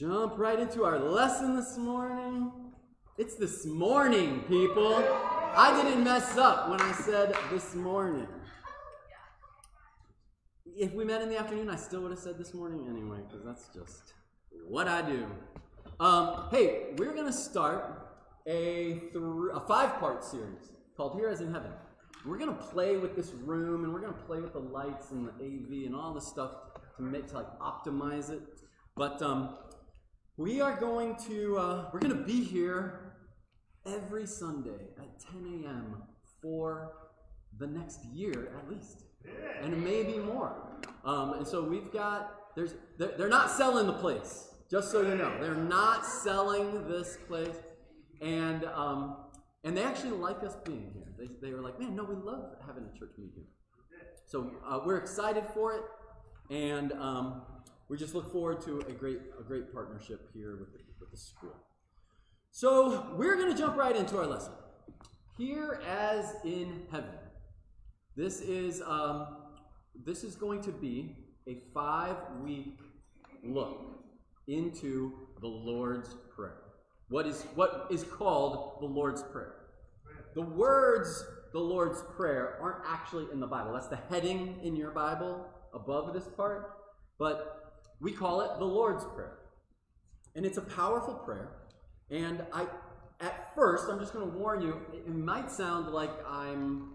jump right into our lesson this morning. It's this morning, people. I didn't mess up when I said this morning. If we met in the afternoon, I still would have said this morning anyway, because that's just what I do. Um, hey, we're going to start a, th- a five part series called Here as in Heaven. We're going to play with this room and we're going to play with the lights and the AV and all the stuff to make to like optimize it. But um, we are going to uh, we're going to be here every Sunday at 10 a.m. for the next year at least, and maybe more. Um, and so we've got there's they're, they're not selling the place. Just so you know, they're not selling this place, and um, and they actually like us being here. They, they were like, man, no, we love having a church meet here. So uh, we're excited for it, and um, we just look forward to a great a great partnership here with the, with the school. So we're going to jump right into our lesson. Here as in heaven. This is um, this is going to be a five week look into the Lord's Prayer. What is, what is called the Lord's Prayer. The words the Lord's Prayer aren't actually in the Bible. That's the heading in your Bible above this part, but we call it the Lord's Prayer. And it's a powerful prayer. And I, at first, I'm just going to warn you, it, might sound like I'm,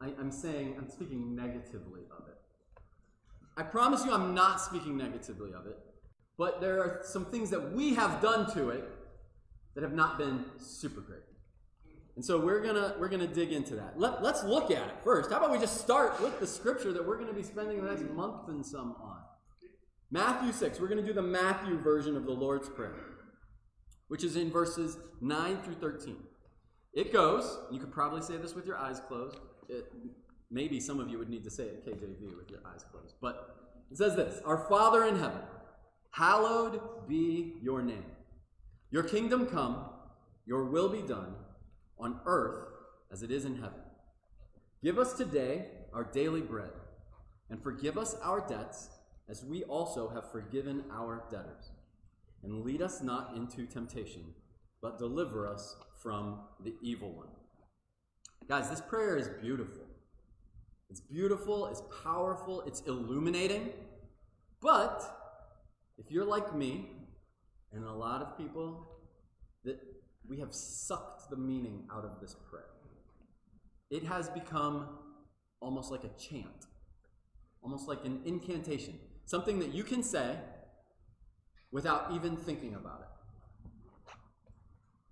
I, am i am saying, I'm speaking negatively of it. I promise you, I'm not speaking negatively of it. But there are some things that we have done to it that have not been super great. And so we're gonna we're gonna dig into that. Let, let's look at it first. How about we just start with the scripture that we're gonna be spending the next month and some on? Matthew 6. We're gonna do the Matthew version of the Lord's Prayer, which is in verses 9 through 13. It goes, you could probably say this with your eyes closed. It, maybe some of you would need to say it KJV with your eyes closed. But it says this Our Father in heaven Hallowed be your name. Your kingdom come, your will be done, on earth as it is in heaven. Give us today our daily bread, and forgive us our debts as we also have forgiven our debtors. And lead us not into temptation, but deliver us from the evil one. Guys, this prayer is beautiful. It's beautiful, it's powerful, it's illuminating, but if you're like me, and a lot of people, that we have sucked the meaning out of this prayer. It has become almost like a chant, almost like an incantation, something that you can say without even thinking about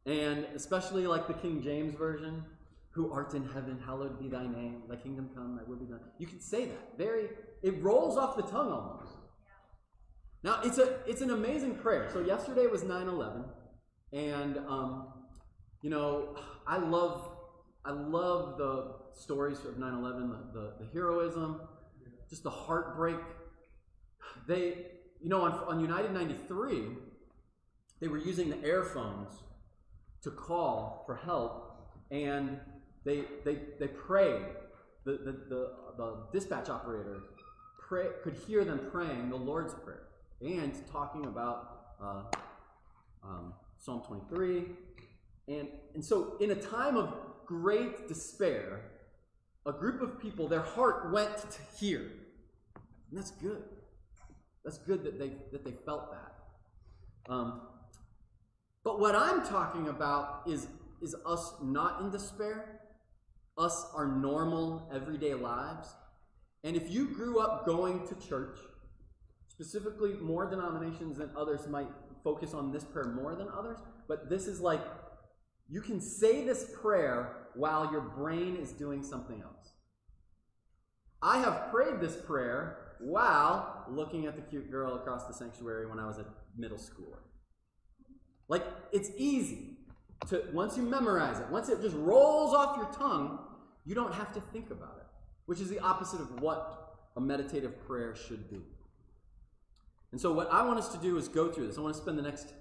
it. And especially like the King James Version, who art in heaven, hallowed be thy name, thy kingdom come, thy will be done. You can say that. Very, it rolls off the tongue almost. Now, it's, a, it's an amazing prayer. So, yesterday was 9 11. And, um, you know, I love, I love the stories of 9 11, the, the, the, heroism, just the heartbreak. They, you know, on, on United 93, they were using the air phones to call for help, and they, they, they prayed. The, the, the, the dispatch operator pray, could hear them praying the Lord's Prayer and talking about uh, um, Psalm 23. And, and so, in a time of great despair, a group of people, their heart went to hear. And that's good. That's good that they, that they felt that. Um, but what I'm talking about is, is us not in despair, us, our normal, everyday lives. And if you grew up going to church, Specifically, more denominations than others might focus on this prayer more than others, but this is like you can say this prayer while your brain is doing something else. I have prayed this prayer while looking at the cute girl across the sanctuary when I was a middle schooler. Like, it's easy to, once you memorize it, once it just rolls off your tongue, you don't have to think about it, which is the opposite of what a meditative prayer should be. And so, what I want us to do is go through this. I want to spend the next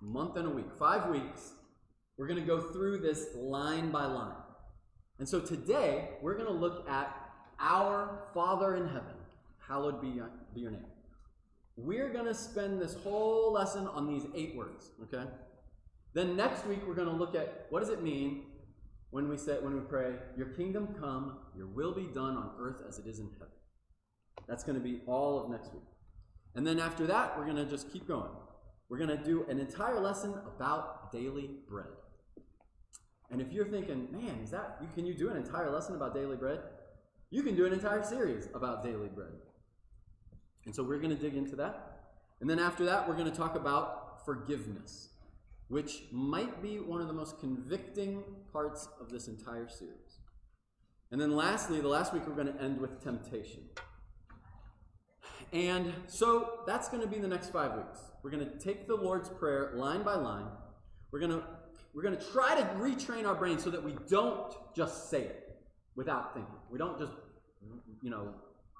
month and a week, five weeks, we're going to go through this line by line. And so, today, we're going to look at our Father in heaven. Hallowed be your, name. we're going to spend this whole lesson on these eight words, okay? Then next week we're going to look at what does it mean when we say when we pray, "Your kingdom come, your will be done on earth as it is in heaven." That's going to be all of next week. And then after that, we're going to just keep going. We're going to do an entire lesson about daily bread. And if you're thinking, man, is that can you do an entire lesson about daily bread? You can do an entire series about daily bread. And so we're going to dig into that. And then after that, we're going to talk about forgiveness, which might be one of the most convicting parts of this entire series. And then lastly, the last week, we're going to end with temptation. And so that's going to be the next five weeks. We're going to take the Lord's Prayer line by line. We're going to we're going to try to retrain our brain so that we don't just say it without thinking. We don't just you know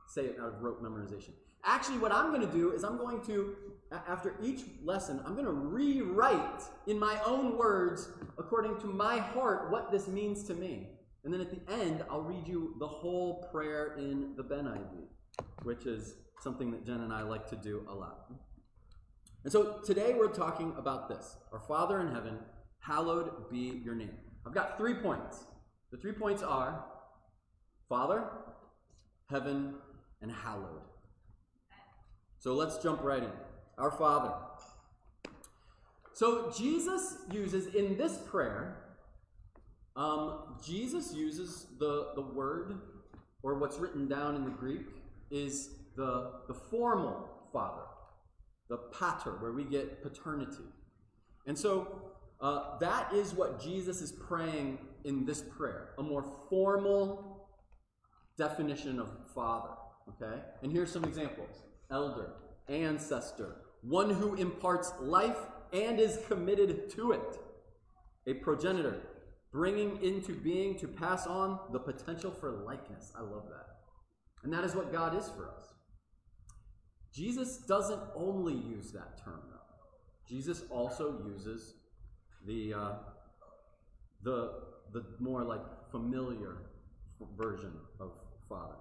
say it out of rote memorization. Actually, what I'm going to do is I'm going to after each lesson, I'm going to rewrite in my own words according to my heart what this means to me. And then at the end, I'll read you the whole prayer in the Ben Ivy, which is something that Jen and I like to do a lot. And so today we're talking about this Our Father in heaven, hallowed be your name. I've got three points. The three points are Father, heaven, and hallowed. So let's jump right in. Our Father. So Jesus uses in this prayer, um, Jesus uses the, the word, or what's written down in the Greek, is the, the formal father, the pater, where we get paternity. And so uh, that is what Jesus is praying in this prayer, a more formal definition of father. Okay? And here's some examples elder, ancestor, one who imparts life and is committed to it, a progenitor, bringing into being to pass on the potential for likeness. I love that. And that is what God is for us. Jesus doesn't only use that term, though. Jesus also uses the, uh, the, the more like familiar version of Father,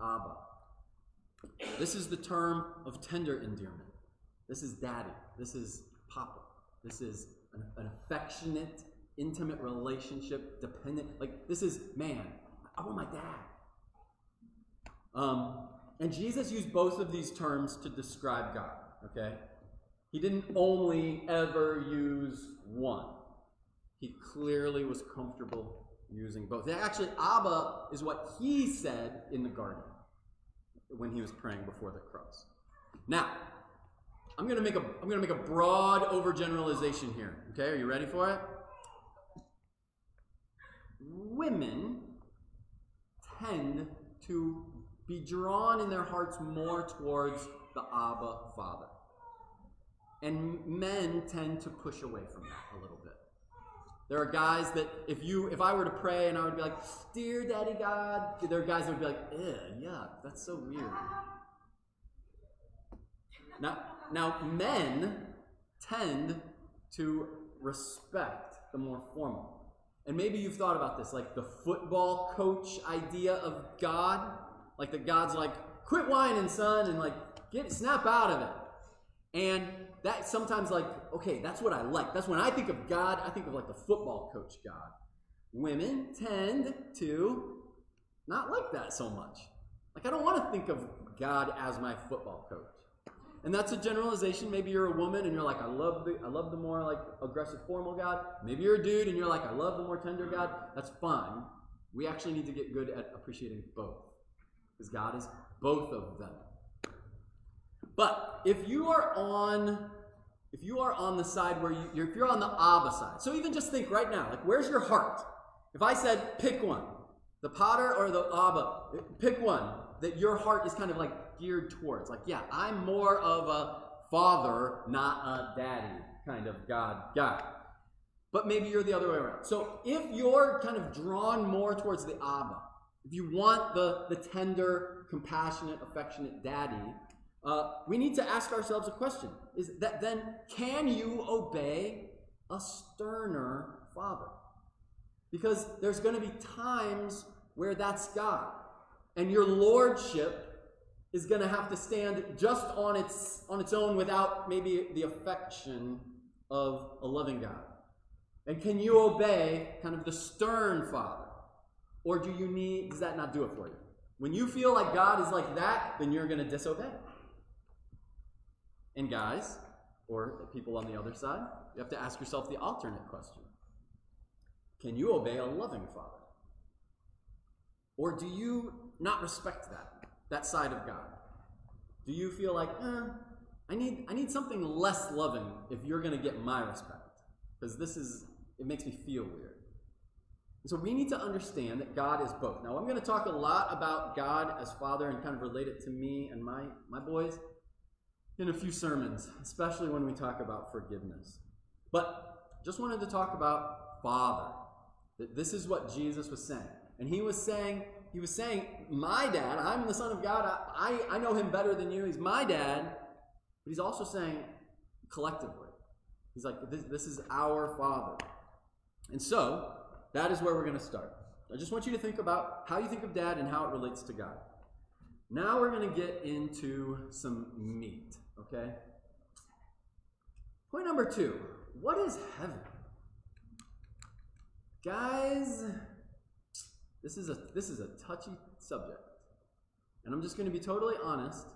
Abba. This is the term of tender endearment. This is daddy. This is papa. This is an, an affectionate, intimate relationship, dependent. Like, this is, man, I want my dad. Um, and Jesus used both of these terms to describe God, okay? He didn't only ever use one. He clearly was comfortable using both. Actually, Abba is what he said in the garden when he was praying before the cross. Now, I'm gonna make a I'm gonna make a broad overgeneralization here. Okay, are you ready for it? Women tend to be drawn in their hearts more towards the Abba Father. And men tend to push away from that a little. There are guys that if you if I were to pray and I would be like, Dear Daddy God, there are guys that would be like, Ew, that's so weird. Now now men tend to respect the more formal. And maybe you've thought about this, like the football coach idea of God. Like that God's like, quit whining, son, and like get snap out of it. And that sometimes like, okay, that's what I like. That's when I think of God, I think of like the football coach God. Women tend to not like that so much. Like I don't want to think of God as my football coach. And that's a generalization. Maybe you're a woman and you're like, I love the I love the more like aggressive formal God. Maybe you're a dude and you're like, I love the more tender God. That's fine. We actually need to get good at appreciating both. Because God is both of them. But if you are on if you are on the side where you, if you're on the Abba side, so even just think right now, like where's your heart? If I said pick one, the pater or the Abba, pick one that your heart is kind of like geared towards. Like, yeah, I'm more of a father, not a daddy kind of God guy. But maybe you're the other way around. So if you're kind of drawn more towards the Abba, if you want the, the tender, compassionate, affectionate daddy, uh, we need to ask ourselves a question. Is that then can you obey a sterner father? Because there's going to be times where that's God. And your lordship is going to have to stand just on its on its own without maybe the affection of a loving God? And can you obey kind of the stern father? Or do you need does that not do it for you? When you feel like God is like that, then you're going to disobey. And guys, or people on the other side, you have to ask yourself the alternate question. Can you obey a loving father? Or do you not respect that, that side of God? Do you feel like, eh, I need, I need something less loving if you're going to get my respect? Because this is, it makes me feel weird. So we need to understand that God is both. Now, I'm going to talk a lot about God as Father and kind of relate it to me and my, my boys in a few sermons, especially when we talk about forgiveness. But just wanted to talk about Father. That this is what Jesus was saying. And he was saying, he was saying, my dad, I'm the son of God, I, I, I know him better than you. He's my dad. But he's also saying collectively. He's like, this, this is our father. And so, that is where we're going to start. I just want you to think about how you think of dad and how it relates to God. Now we're going to get into some meat, okay? Point number two what is heaven? Guys, this is a this is a touchy subject. And I'm just going to be totally honest.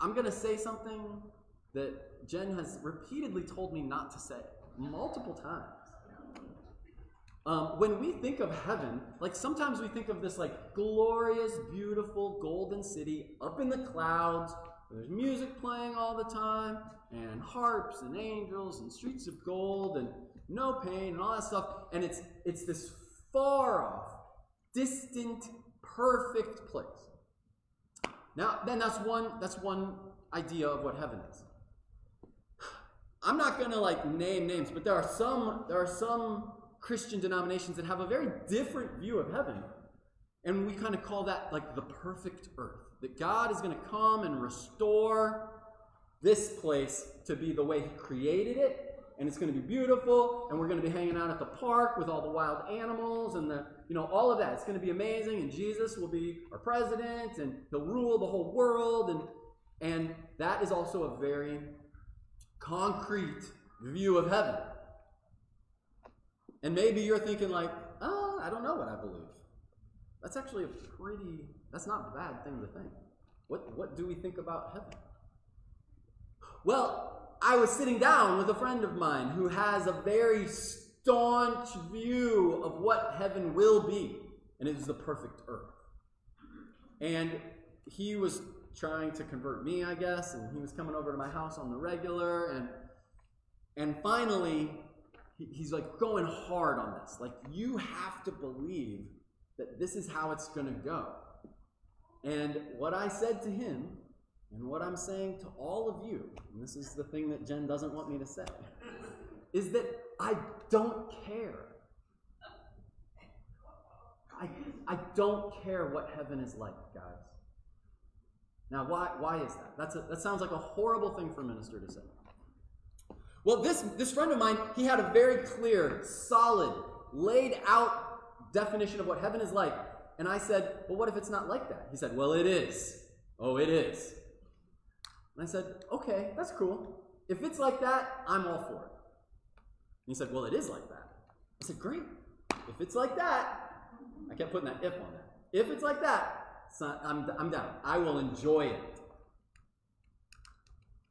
I'm going to say something that Jen has repeatedly told me not to say multiple times. Um, when we think of heaven, like sometimes we think of this like glorious, beautiful golden city up in the clouds. There's music playing all the time, and harps and angels and streets of gold and no pain and all that stuff. And it's it's this far off, distant, perfect place. Now, then that's one that's one idea of what heaven is. I'm not gonna like name names, but there are some there are some Christian denominations that have a very different view of heaven. And we kind of call that like the perfect earth. That God is going to come and restore this place to be the way He created it and it's going to be beautiful and we're going to be hanging out at the park with all the wild animals and the you know all of that it's going to be amazing and jesus will be our president and he'll rule the whole world and and that is also a very concrete view of heaven and maybe you're thinking like oh i don't know what i believe. That's actually a pretty that's not a bad thing to think. What what do we think about heaven? Well I was sitting down with a friend of mine who has a very staunch view of what heaven will be, and it is the perfect earth. And he was trying to convert me, I guess, and he was coming over to my house on the regular, and and finally, he's like going hard on this. Like, you have to believe that this is how it's going to go. And what I said to him and what I'm saying to all of you, and this is the thing that Jen doesn't want me to say, is that I don't care. I, I don't care what heaven is like, guys. Now, why, why is that? That's a, that sounds like a horrible thing for a minister to say. Well, this, this friend of mine, he had a very clear, solid, laid out definition of what heaven is like. And I said, Well, what if it's not like that? He said, Well, it is. Oh, it is. And I said, okay, that's cool. If it's like that, I'm all for it. And he said, well, it is like that. I said, great. If it's like that, I kept putting that if on there. If it's like that, I'm, I'm down. I will enjoy it.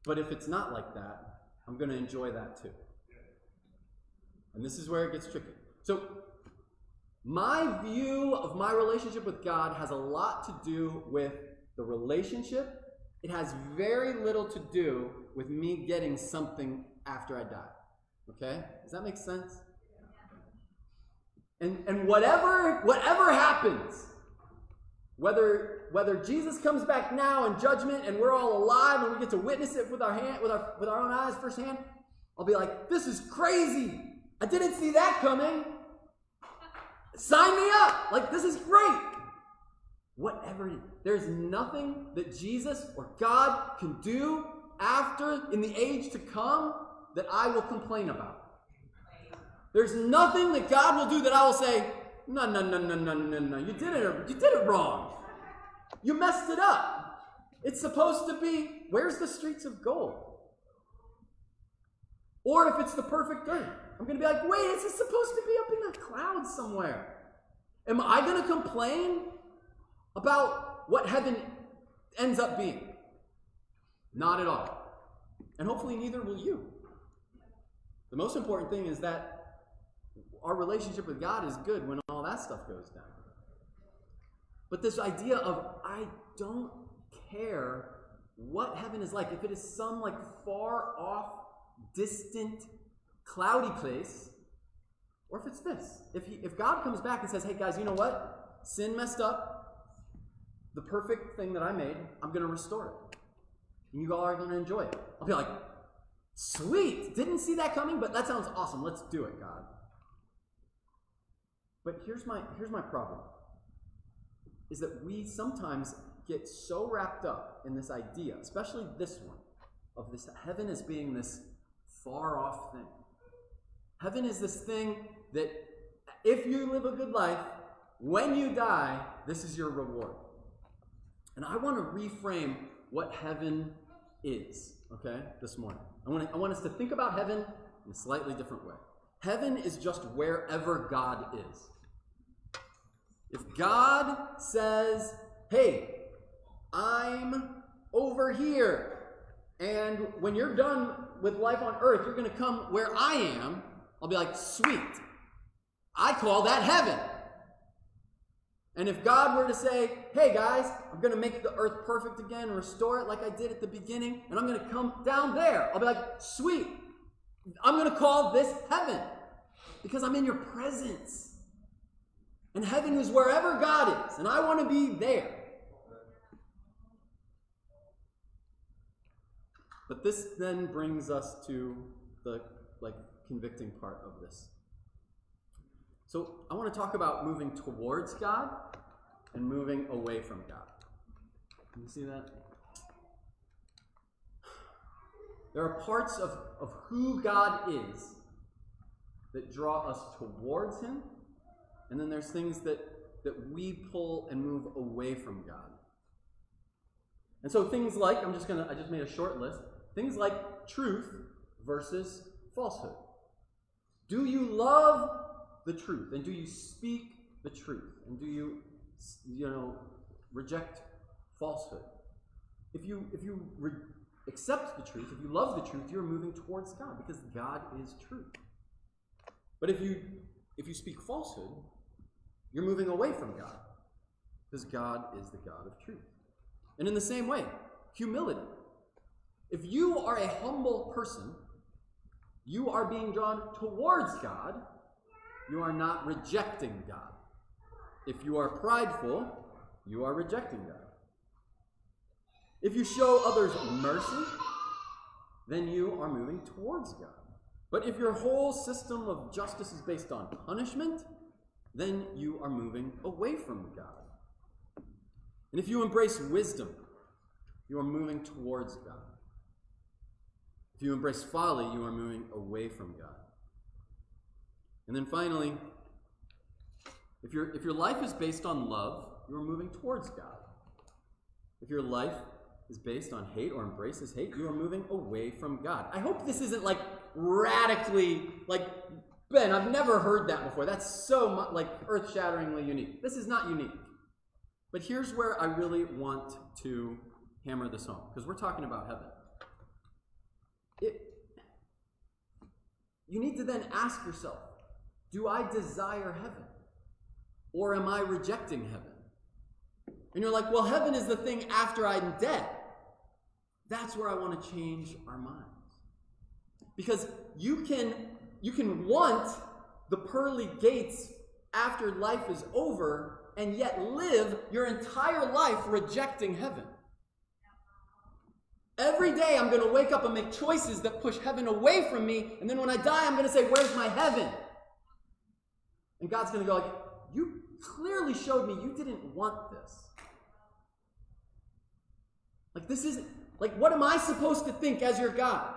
But if it's not like that, I'm going to enjoy that too. And this is where it gets tricky. So, my view of my relationship with God has a lot to do with the relationship it has very little to do with me getting something after I die. Okay? Does that make sense? And, and whatever, whatever happens, whether, whether Jesus comes back now in judgment and we're all alive and we get to witness it with our, hand, with our, with our own eyes firsthand, I'll be like, this is crazy. I didn't see that coming. Sign me up. Like, this is great. Whatever. There's nothing that Jesus or God can do after, in the age to come, that I will complain about. There's nothing that God will do that I will say, no, no, no, no, no, no, no, you did it, you did it wrong. You messed it up. It's supposed to be, where's the streets of gold? Or if it's the perfect earth, I'm going to be like, wait, is it supposed to be up in the clouds somewhere. Am I going to complain about what heaven ends up being? Not at all. And hopefully, neither will you. The most important thing is that our relationship with God is good when all that stuff goes down. But this idea of, I don't care what heaven is like, if it is some like far off, distant, cloudy place, or if it's this. If, he, if God comes back and says, hey guys, you know what? Sin messed up. The perfect thing that I made, I'm going to restore it. And you all are going to enjoy it. I'll be like, sweet. Didn't see that coming, but that sounds awesome. Let's do it, God. But here's my, here's my problem is that we sometimes get so wrapped up in this idea, especially this one, of this heaven as being this far off thing. Heaven is this thing that if you live a good life, when you die, this is your reward. And I want to reframe what heaven is, okay, this morning. I want, to, I want us to think about heaven in a slightly different way. Heaven is just wherever God is. If God says, hey, I'm over here, and when you're done with life on earth, you're going to come where I am, I'll be like, sweet. I call that heaven. And if God were to say, hey guys, I'm going to make the earth perfect again, restore it like I did at the beginning, and I'm going to come down there, I'll be like, sweet. I'm going to call this heaven because I'm in your presence. And heaven is wherever God is, and I want to be there. But this then brings us to the like convicting part of this. So I want to talk about moving towards God and moving away from God. Can you see that? There are parts of, of who God is that draw us towards Him, and then there's things that, that we pull and move away from God. And so things like, I'm just gonna, I just made a short list, things like truth versus falsehood. Do you love the truth? And do you speak the truth? And do you, you know, reject falsehood? If you, if you re- accept the truth, if you love the truth, you're moving towards God because God is truth. But if you, if you speak falsehood, you're moving away from God because God is the God of truth. And in the same way, humility. If you are a humble person, you are being drawn towards God. You are not rejecting God. If you are prideful, you are rejecting God. If you show others mercy, then you are moving towards God. But if your whole system of justice is based on punishment, then you are moving away from God. And if you embrace wisdom, you are moving towards God. If you embrace folly, you are moving away from God. And then finally, if, your if your life is based on love, you are moving towards God. If your life is based on hate or embraces hate, you are moving away from God. I hope this isn't like radically, like, Ben, I've never heard that before. That's so much, like earth shatteringly unique. This is not unique. But here's where I really want to hammer this home because we're talking about heaven. It, you need to then ask yourself do I desire heaven? Or am I rejecting heaven? And you're like, well, heaven is the thing after I'm dead. That's where I want to change our minds. Because you can you can want the pearly gates after life is over and yet live your entire life rejecting heaven. Every day I'm going to wake up and make choices that push heaven away from me, and then when I die, I'm going to say, Where's my heaven? And God's going to go like, You clearly showed me you didn't want this. Like, this isn't, like, what am I supposed to think as your God?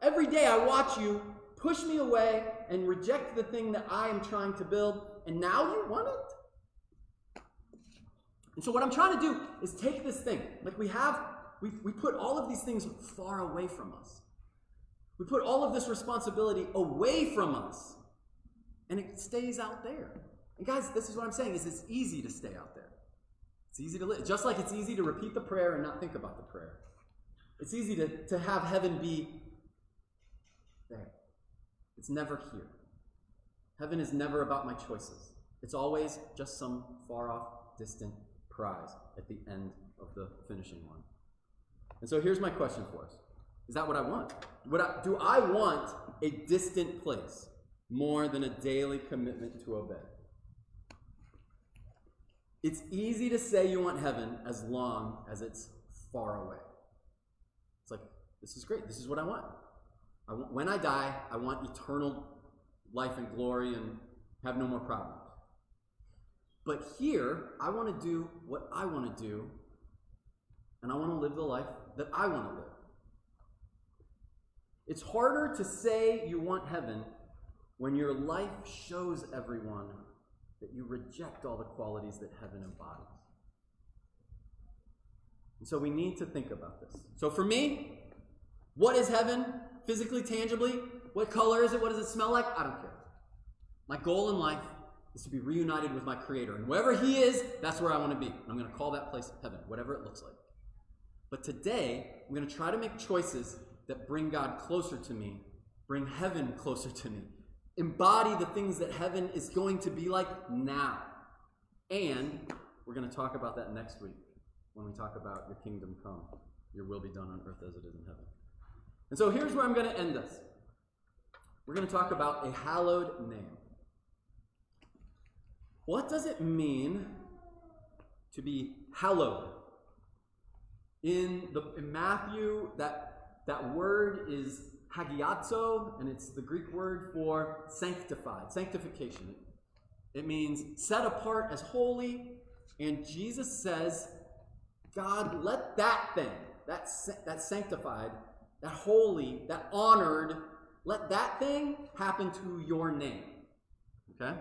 Every day I watch you push me away and reject the thing that I am trying to build, and now you want it? And so what I'm trying to do is take this thing, like we have, we, we put all of these things far away from us. We put all of this responsibility away from us, and it stays out there. And guys, this is what I'm saying: is it's easy to stay out there. It's easy to live, just like it's easy to repeat the prayer and not think about the prayer. It's easy to, to have heaven be there. It's never here. Heaven is never about my choices. It's always just some far off, distant prize at the end of the finishing line. And so here's my question for us Is that what I want? What I, do I want a distant place more than a daily commitment to obey? It's easy to say you want heaven as long as it's far away. It's like, this is great. This is what I want. I want when I die, I want eternal life and glory and have no more problems. But here, I want to do what I want to do, and I want to live the life that I want to live. It's harder to say you want heaven when your life shows everyone that you reject all the qualities that heaven embodies. And so we need to think about this. So for me, what is heaven physically, tangibly? What color is it? What does it smell like? I don't care. My goal in life is to be reunited with my Creator. And wherever He is, that's where I want to be. I'm going to call that place heaven, whatever it looks like. But today, I'm going to try to make choices that bring God closer to me, bring heaven closer to me, embody the things that heaven is going to be like now. And we're going to talk about that next week when we talk about your kingdom come, your will be done on earth as it is in heaven. And so here's where I'm going to end us. We're going to talk about a hallowed name. What does it mean to be hallowed? In, the, in Matthew, that, that word is hagiazo, and it's the Greek word for sanctified, sanctification. It means set apart as holy, and Jesus says, God, let that thing, that, that sanctified, that holy, that honored, let that thing happen to your name. Okay?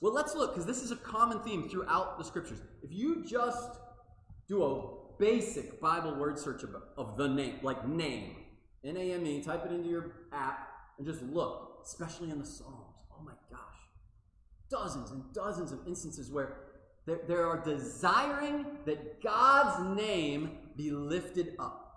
Well, let's look, because this is a common theme throughout the scriptures. If you just do a basic Bible word search of, of the name, like name, N A M E, type it into your app, and just look, especially in the Psalms. Oh my gosh. Dozens and dozens of instances where there, there are desiring that God's name be lifted up.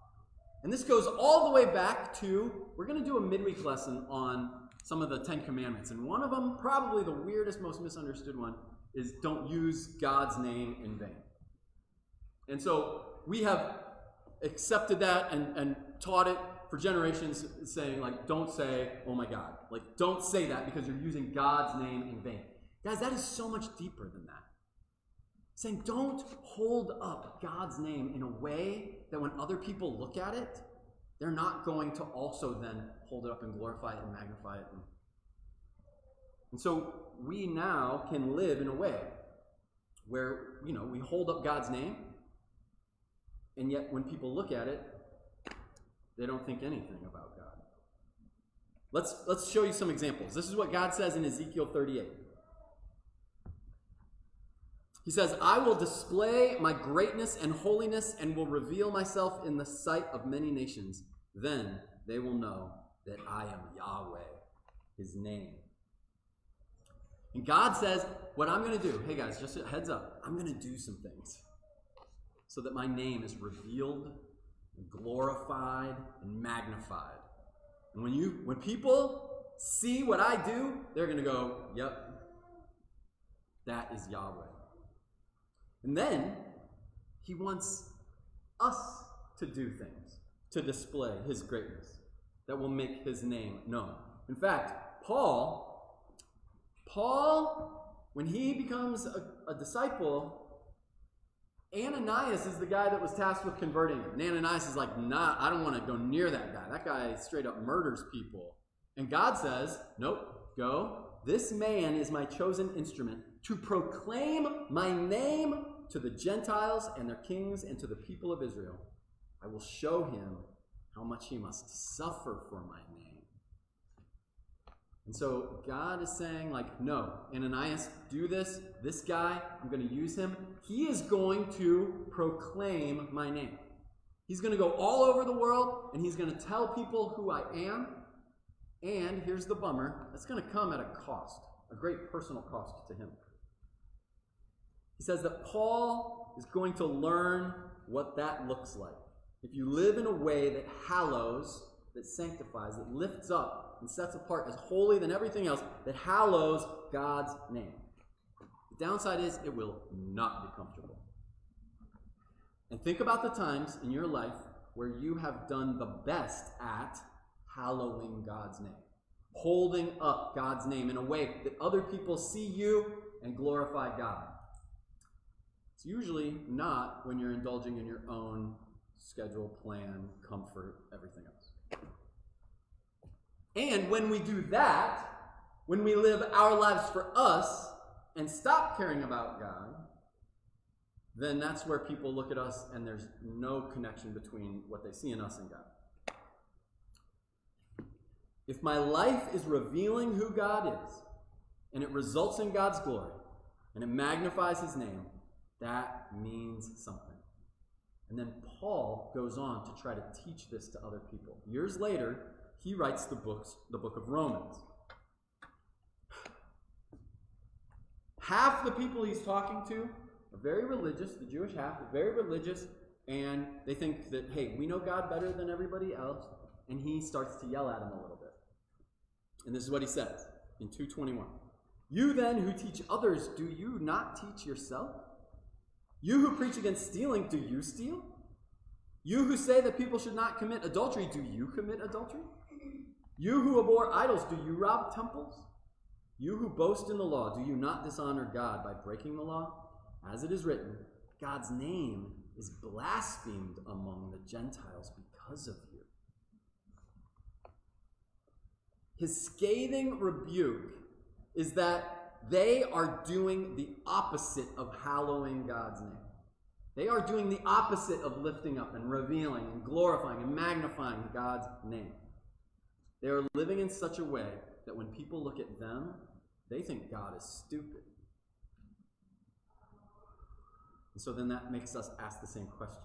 And this goes all the way back to, we're going to do a midweek lesson on some of the Ten Commandments. And one of them, probably the weirdest, most misunderstood one, is don't use God's name in vain. And so we have accepted that and, and taught it for generations, saying, like, don't say, oh my God. Like, don't say that because you're using God's name in vain. Guys, that is so much deeper than that. Saying, don't hold up God's name in a way that when other people look at it, they're not going to also then hold it up and glorify it and magnify it. And, so we now can live in a way where, you know, we hold up God's name, and yet when people look at it, they don't think anything about God. Let's, let's show you some examples. This is what God says in Ezekiel 38. He says, I will display my greatness and holiness and will reveal myself in the sight of many nations. Then they will know that I am Yahweh, his name. And God says, What I'm going to do, hey guys, just a heads up, I'm going to do some things so that my name is revealed and glorified and magnified. And when you when people see what I do, they're going to go, "Yep. That is Yahweh." And then he wants us to do things to display his greatness that will make his name known. In fact, Paul, Paul, when he becomes a, a disciple, Ananias is the guy that was tasked with converting him. And Ananias is like, nah, I don't want to go near that guy. That guy straight up murders people. And God says, nope, go. This man is my chosen instrument to proclaim my name to the Gentiles and their kings and to the people of Israel. I will show him how much he must suffer for my name. And so God is saying, like, no, Ananias, do this. This guy, I'm going to use him. He is going to proclaim my name. He's going to go all over the world and he's going to tell people who I am. And here's the bummer it's going to come at a cost, a great personal cost to him. He says that Paul is going to learn what that looks like. If you live in a way that hallows, that sanctifies, that lifts up and sets apart as holy than everything else, that hallows God's name. The downside is it will not be comfortable. And think about the times in your life where you have done the best at hallowing God's name, holding up God's name in a way that other people see you and glorify God. It's usually not when you're indulging in your own schedule, plan, comfort, everything else. And when we do that, when we live our lives for us and stop caring about God, then that's where people look at us and there's no connection between what they see in us and God. If my life is revealing who God is, and it results in God's glory, and it magnifies his name, that means something. And then Paul goes on to try to teach this to other people. Years later, he writes the books, the book of Romans. Half the people he's talking to are very religious, the Jewish half are very religious, and they think that, hey, we know God better than everybody else, and he starts to yell at them a little bit. And this is what he says in 221. You then who teach others, do you not teach yourself? You who preach against stealing, do you steal? You who say that people should not commit adultery, do you commit adultery? You who abhor idols, do you rob temples? You who boast in the law, do you not dishonor God by breaking the law? As it is written, God's name is blasphemed among the Gentiles because of you. His scathing rebuke is that they are doing the opposite of hallowing God's name. They are doing the opposite of lifting up and revealing and glorifying and magnifying God's name. They are living in such a way that when people look at them, they think God is stupid. And so then that makes us ask the same question.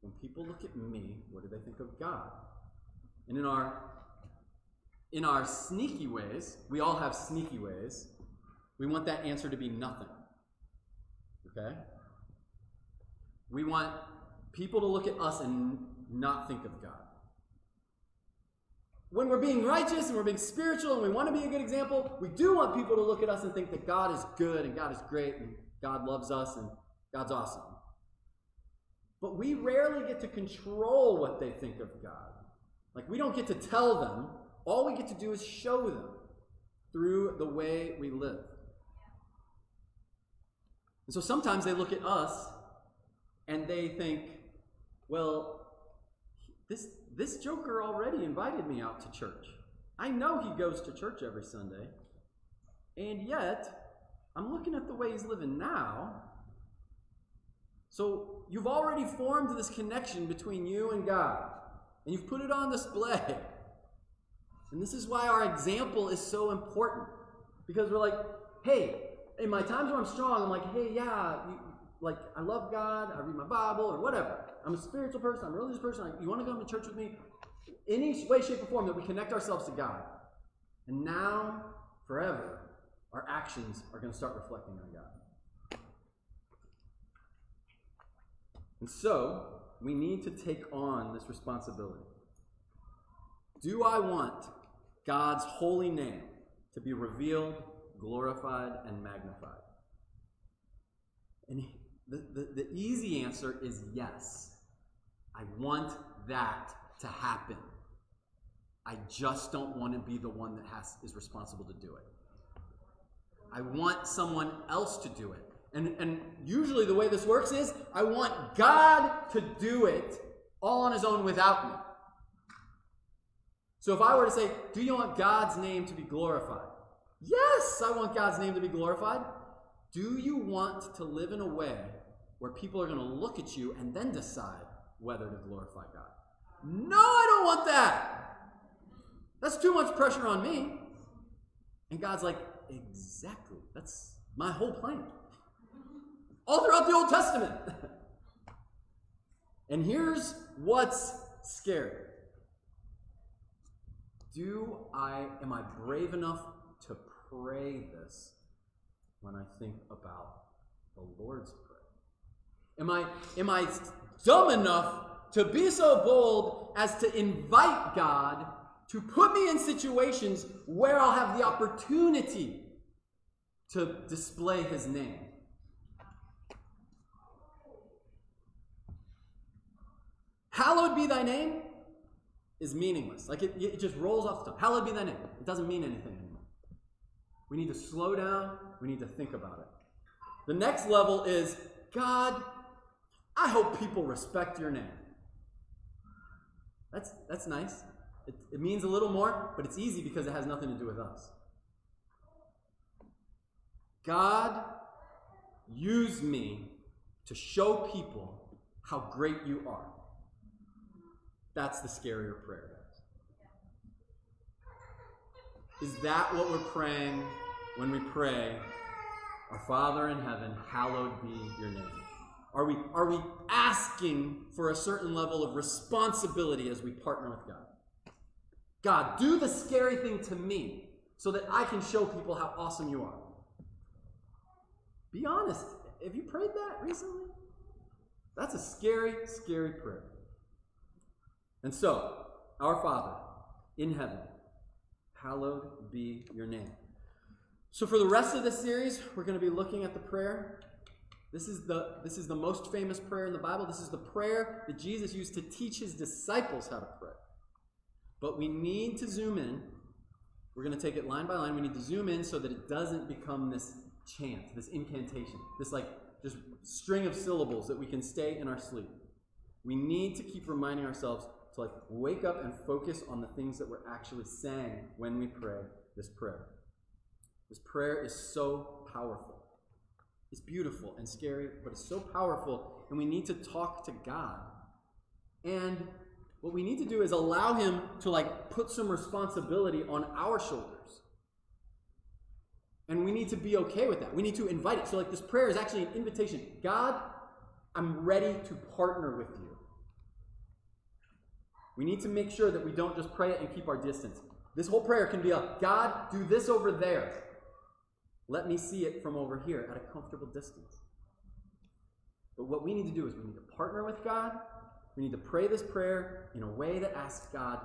When people look at me, what do they think of God? And in our in our sneaky ways, we all have sneaky ways, we want that answer to be nothing. Okay? We want people to look at us and not think of God. When we're being righteous and we're being spiritual and we want to be a good example, we do want people to look at us and think that God is good and God is great and God loves us and God's awesome. But we rarely get to control what they think of God. Like, we don't get to tell them all we get to do is show them through the way we live. And so sometimes they look at us and they think, well, this, this joker already invited me out to church. I know he goes to church every Sunday. And yet, I'm looking at the way he's living now. So you've already formed this connection between you and God, and you've put it on display. And this is why our example is so important. Because we're like, hey, in my times where I'm strong, I'm like, hey, yeah, you, like, I love God, I read my Bible, or whatever. I'm a spiritual person, I'm a religious person. Like, you want to come to church with me? Any way, shape, or form that we connect ourselves to God. And now, forever, our actions are going to start reflecting on God. And so, we need to take on this responsibility. Do I want God's holy name to be revealed, glorified, and magnified? And the, the, the easy answer is yes. I want that to happen. I just don't want to be the one that has is responsible to do it. I want someone else to do it. And, and usually the way this works is I want God to do it all on his own without me. So if I were to say, Do you want God's name to be glorified? Yes, I want God's name to be glorified. Do you want to live in a way where people are going to look at you and then decide whether to glorify God? No, I don't want that. That's too much pressure on me. And God's like, Exactly. That's my whole plan. All throughout the Old Testament. and here's what's scary. Do I am I brave enough to pray this when I think about the Lord's Prayer? Am I am I dumb enough to be so bold as to invite God to put me in situations where I'll have the opportunity to display his name. Hallowed be thy name is meaningless. Like it, it just rolls off the tongue. Hallowed be thy name. It doesn't mean anything anymore. We need to slow down. We need to think about it. The next level is God, I hope people respect your name. That's, that's nice. It, it means a little more, but it's easy because it has nothing to do with us. God, use me to show people how great you are. That's the scarier prayer, guys. Is that what we're praying when we pray, Our Father in heaven, hallowed be your name? Are we, are we asking for a certain level of responsibility as we partner with God? God, do the scary thing to me so that I can show people how awesome you are. Be honest. Have you prayed that recently? That's a scary, scary prayer. And so, our Father in heaven, hallowed be your name. So for the rest of the series, we're going to be looking at the prayer. This is the this is the most famous prayer in the Bible. This is the prayer that Jesus used to teach his disciples how to pray. But we need to zoom in. We're going to take it line by line. We need to zoom in so that it doesn't become this chant, this incantation, this like just string of syllables that we can stay in our sleep. We need to keep reminding ourselves to like wake up and focus on the things that we're actually saying when we pray this prayer. This prayer is so powerful. It's beautiful and scary, but it's so powerful, and we need to talk to God. And what we need to do is allow him to like put some responsibility on our shoulders. And we need to be okay with that. We need to invite it. So, like, this prayer is actually an invitation God, I'm ready to partner with you. We need to make sure that we don't just pray it and keep our distance. This whole prayer can be a God, do this over there. Let me see it from over here at a comfortable distance. But what we need to do is we need to partner with God we need to pray this prayer in a way that asks God,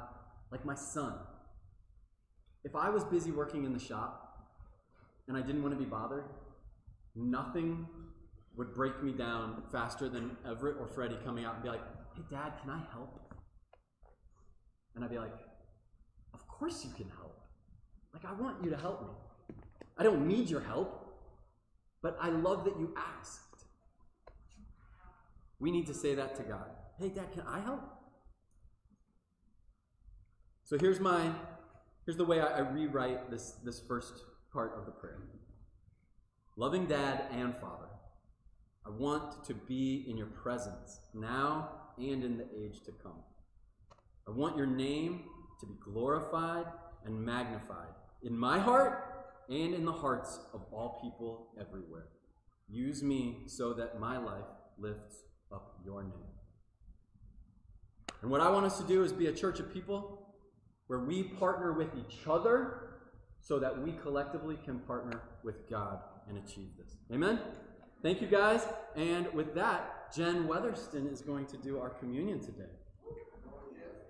like my son. If I was busy working in the shop and I didn't want to be bothered, nothing would break me down faster than Everett or Freddie coming out and be like, hey, Dad, can I help? And I'd be like, of course you can help. Like, I want you to help me. I don't need your help, but I love that you asked. We need to say that to God. Hey, Dad, can I help? So here's my here's the way I, I rewrite this this first part of the prayer. Loving Dad and Father, I want to be in your presence now and in the age to come. I want your name to be glorified and magnified in my heart and in the hearts of all people everywhere. Use me so that my life lifts up your name. And what I want us to do is be a church of people where we partner with each other so that we collectively can partner with God and achieve this. Amen? Thank you guys. And with that, Jen Weatherston is going to do our communion today.